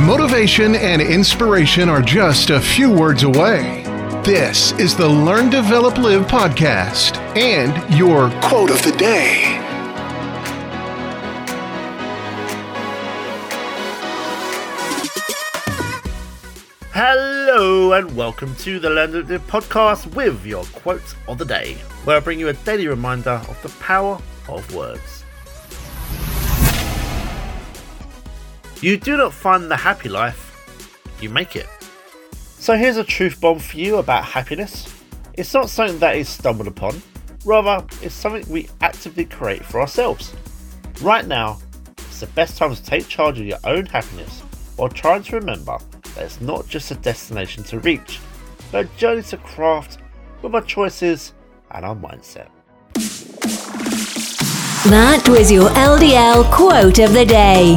Motivation and inspiration are just a few words away. This is the Learn, Develop, Live podcast and your quote of the day. Hello and welcome to the Learn Develop Live podcast with your quote of the day, where I bring you a daily reminder of the power of words. You do not find the happy life, you make it. So here's a truth bomb for you about happiness. It's not something that is stumbled upon, rather, it's something we actively create for ourselves. Right now, it's the best time to take charge of your own happiness while trying to remember that it's not just a destination to reach, but a journey to craft with our choices and our mindset. That was your LDL quote of the day.